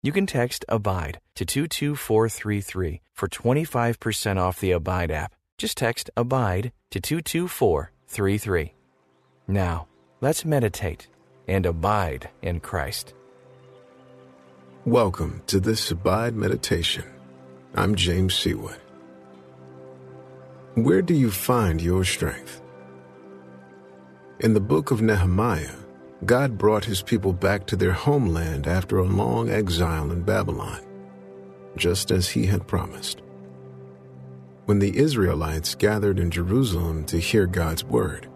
You can text ABIDE to 22433 for 25% off the Abide app. Just text ABIDE to 22433. Now, let's meditate and abide in Christ. Welcome to this Abide Meditation. I'm James Seawood. Where do you find your strength? In the book of Nehemiah, God brought his people back to their homeland after a long exile in Babylon, just as he had promised. When the Israelites gathered in Jerusalem to hear God's word,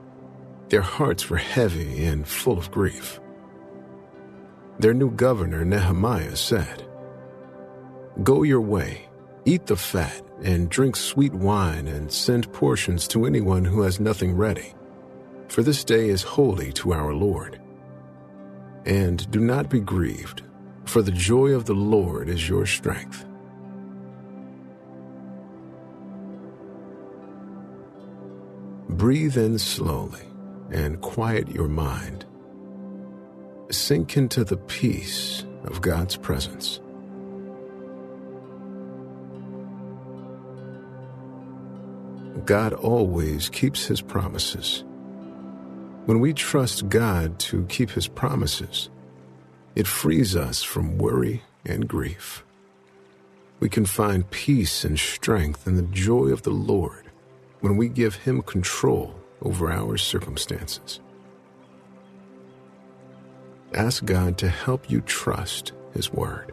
their hearts were heavy and full of grief. Their new governor, Nehemiah, said, Go your way, eat the fat, and drink sweet wine, and send portions to anyone who has nothing ready, for this day is holy to our Lord. And do not be grieved, for the joy of the Lord is your strength. Breathe in slowly and quiet your mind. Sink into the peace of God's presence. God always keeps his promises when we trust God to keep His promises, it frees us from worry and grief. We can find peace and strength in the joy of the Lord when we give Him control over our circumstances. Ask God to help you trust His Word.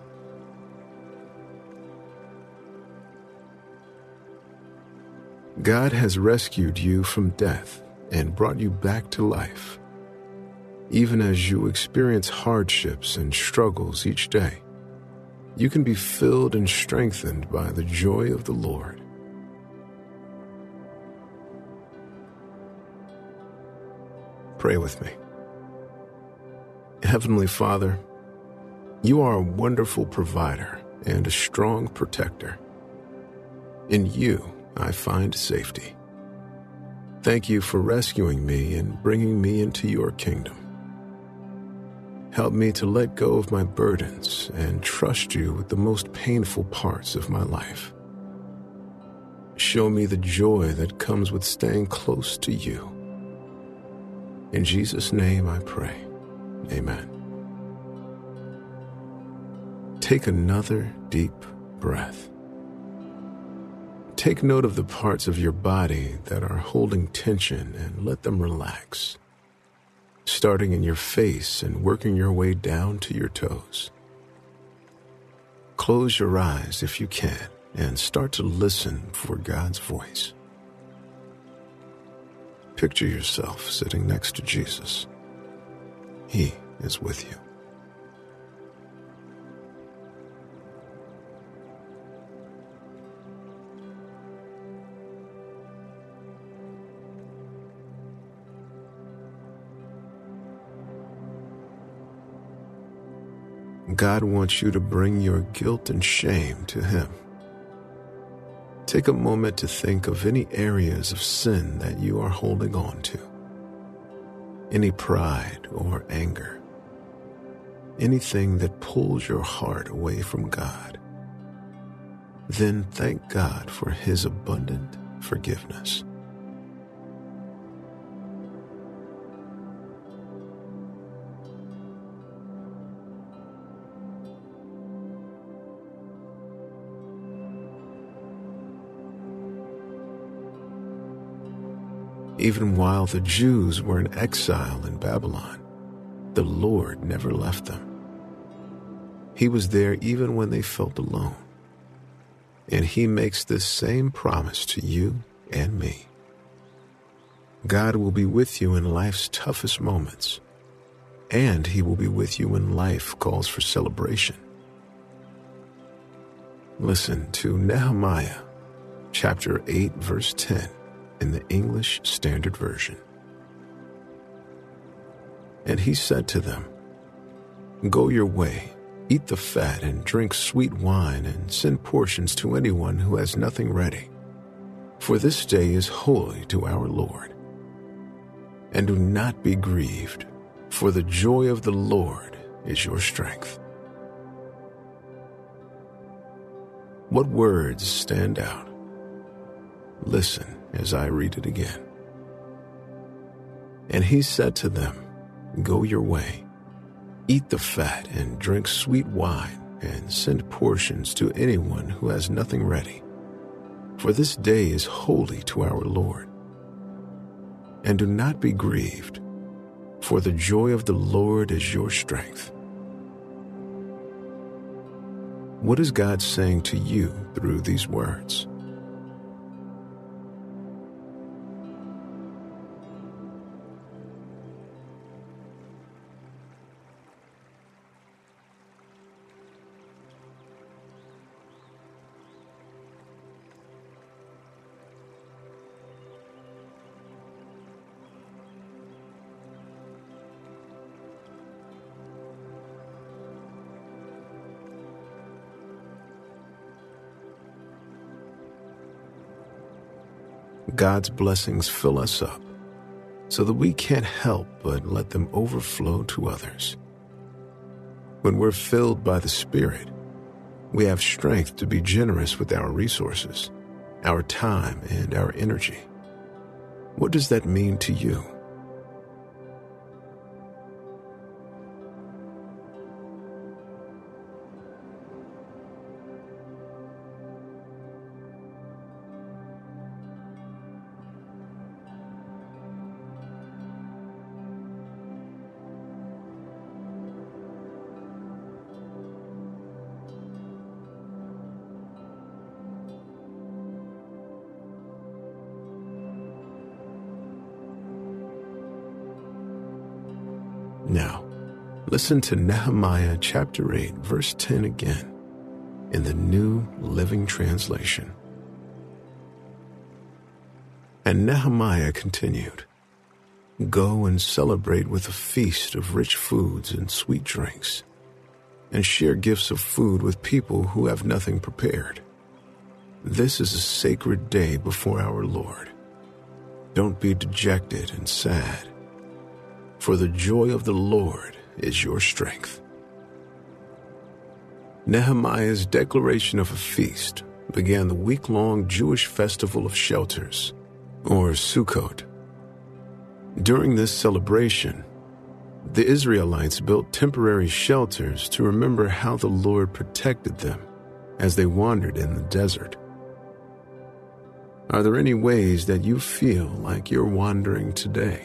God has rescued you from death and brought you back to life. Even as you experience hardships and struggles each day, you can be filled and strengthened by the joy of the Lord. Pray with me. Heavenly Father, you are a wonderful provider and a strong protector. In you, I find safety. Thank you for rescuing me and bringing me into your kingdom. Help me to let go of my burdens and trust you with the most painful parts of my life. Show me the joy that comes with staying close to you. In Jesus' name I pray. Amen. Take another deep breath. Take note of the parts of your body that are holding tension and let them relax, starting in your face and working your way down to your toes. Close your eyes if you can and start to listen for God's voice. Picture yourself sitting next to Jesus. He is with you. God wants you to bring your guilt and shame to Him. Take a moment to think of any areas of sin that you are holding on to, any pride or anger, anything that pulls your heart away from God. Then thank God for His abundant forgiveness. Even while the Jews were in exile in Babylon, the Lord never left them. He was there even when they felt alone. And He makes this same promise to you and me. God will be with you in life's toughest moments, and He will be with you when life calls for celebration. Listen to Nehemiah chapter 8, verse 10, in the English Standard Version. And he said to them, Go your way, eat the fat, and drink sweet wine, and send portions to anyone who has nothing ready. For this day is holy to our Lord. And do not be grieved, for the joy of the Lord is your strength. What words stand out? Listen as I read it again. And he said to them, Go your way, eat the fat, and drink sweet wine, and send portions to anyone who has nothing ready. For this day is holy to our Lord. And do not be grieved, for the joy of the Lord is your strength. What is God saying to you through these words? God's blessings fill us up so that we can't help but let them overflow to others. When we're filled by the Spirit, we have strength to be generous with our resources, our time, and our energy. What does that mean to you? Listen to Nehemiah chapter 8, verse 10 again in the New Living Translation. And Nehemiah continued Go and celebrate with a feast of rich foods and sweet drinks, and share gifts of food with people who have nothing prepared. This is a sacred day before our Lord. Don't be dejected and sad for the joy of the Lord is your strength. Nehemiah's declaration of a feast began the week long Jewish festival of shelters, or Sukkot. During this celebration, the Israelites built temporary shelters to remember how the Lord protected them as they wandered in the desert. Are there any ways that you feel like you're wandering today?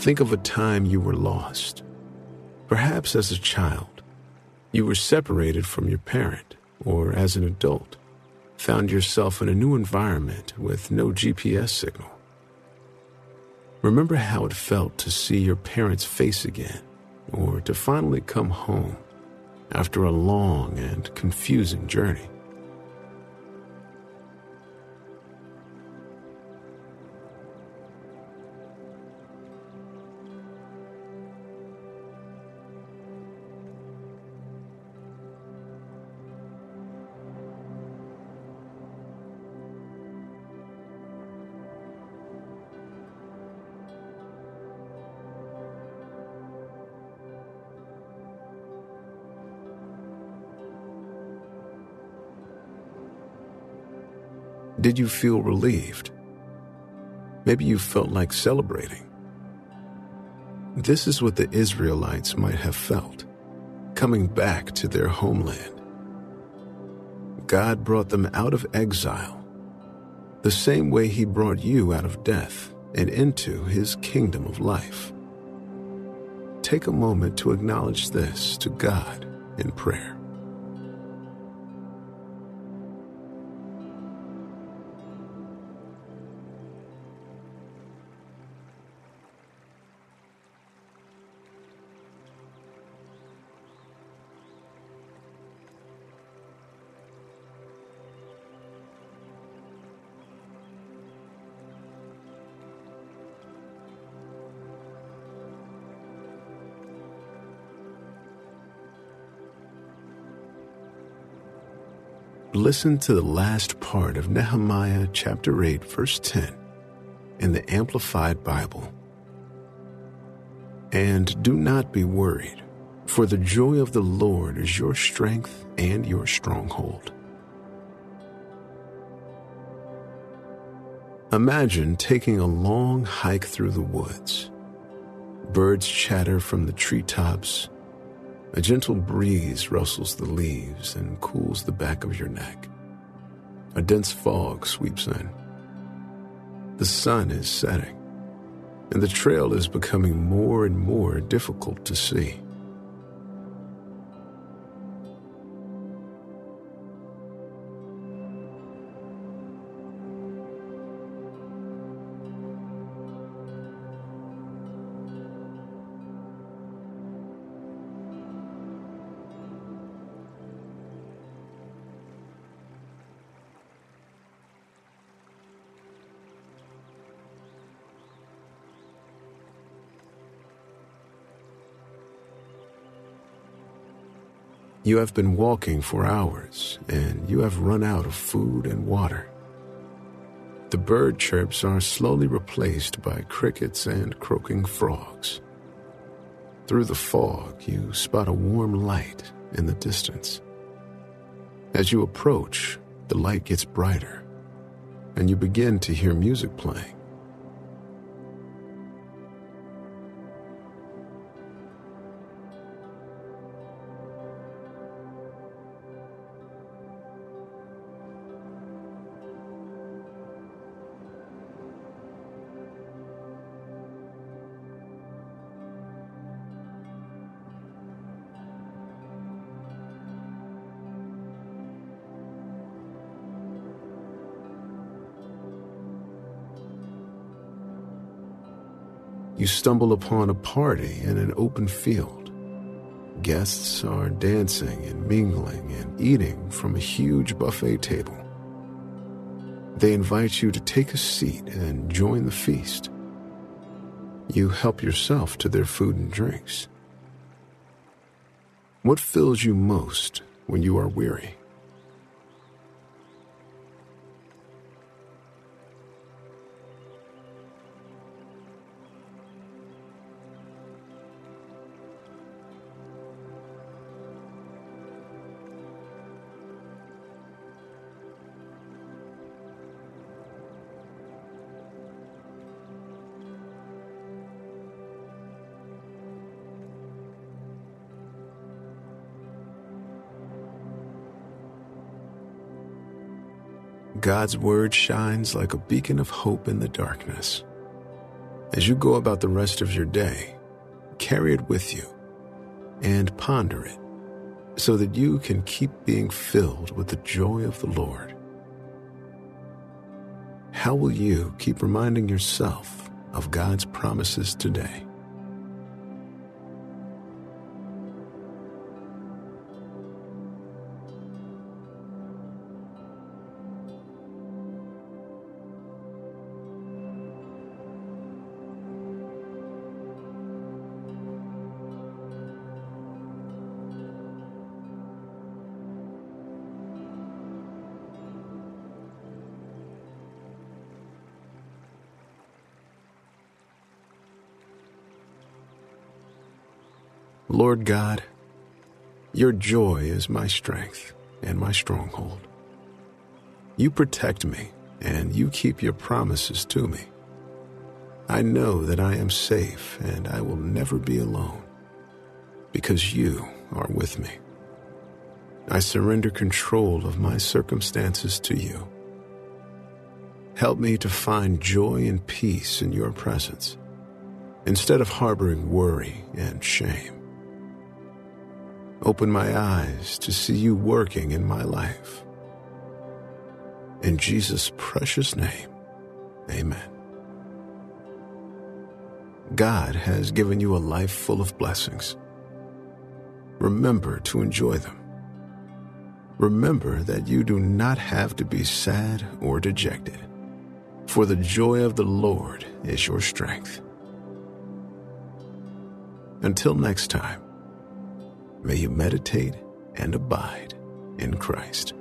Think of a time you were lost. Perhaps as a child, you were separated from your parent, or as an adult, found yourself in a new environment with no GPS signal. Remember how it felt to see your parents' face again, or to finally come home after a long and confusing journey. Did you feel relieved? Maybe you felt like celebrating. This is what the Israelites might have felt, coming back to their homeland. God brought them out of exile, the same way He brought you out of death and into His kingdom of life. Take a moment to acknowledge this to God in prayer. Listen to the last part of Nehemiah chapter 8, verse 10 in the Amplified Bible. And do not be worried, for the joy of the Lord is your strength and your stronghold. Imagine taking a long hike through the woods. Birds chatter from the treetops a gentle breeze rustles the leaves and cools the back of your neck. A dense fog sweeps in. The sun is setting, and the trail is becoming more and more difficult to see. You have been walking for hours, and you have run out of food and water. The bird chirps are slowly replaced by crickets and croaking frogs. Through the fog, you spot a warm light in the distance. As you approach, the light gets brighter, and you begin to hear music playing. You stumble upon a party in an open field. Guests are dancing and mingling and eating from a huge buffet table. They invite you to take a seat and join the feast. You help yourself to their food and drinks. What fills you most when you are weary? God's word shines like a beacon of hope in the darkness. As you go about the rest of your day, carry it with you and ponder it so that you can keep being filled with the joy of the Lord. How will you keep reminding yourself of God's promises today? Lord God, your joy is my strength and my stronghold. You protect me and you keep your promises to me. I know that I am safe and I will never be alone because you are with me. I surrender control of my circumstances to you. Help me to find joy and peace in your presence instead of harboring worry and shame. Open my eyes to see you working in my life. In Jesus' precious name, amen. God has given you a life full of blessings. Remember to enjoy them. Remember that you do not have to be sad or dejected, for the joy of the Lord is your strength. Until next time, may you meditate and abide in Christ.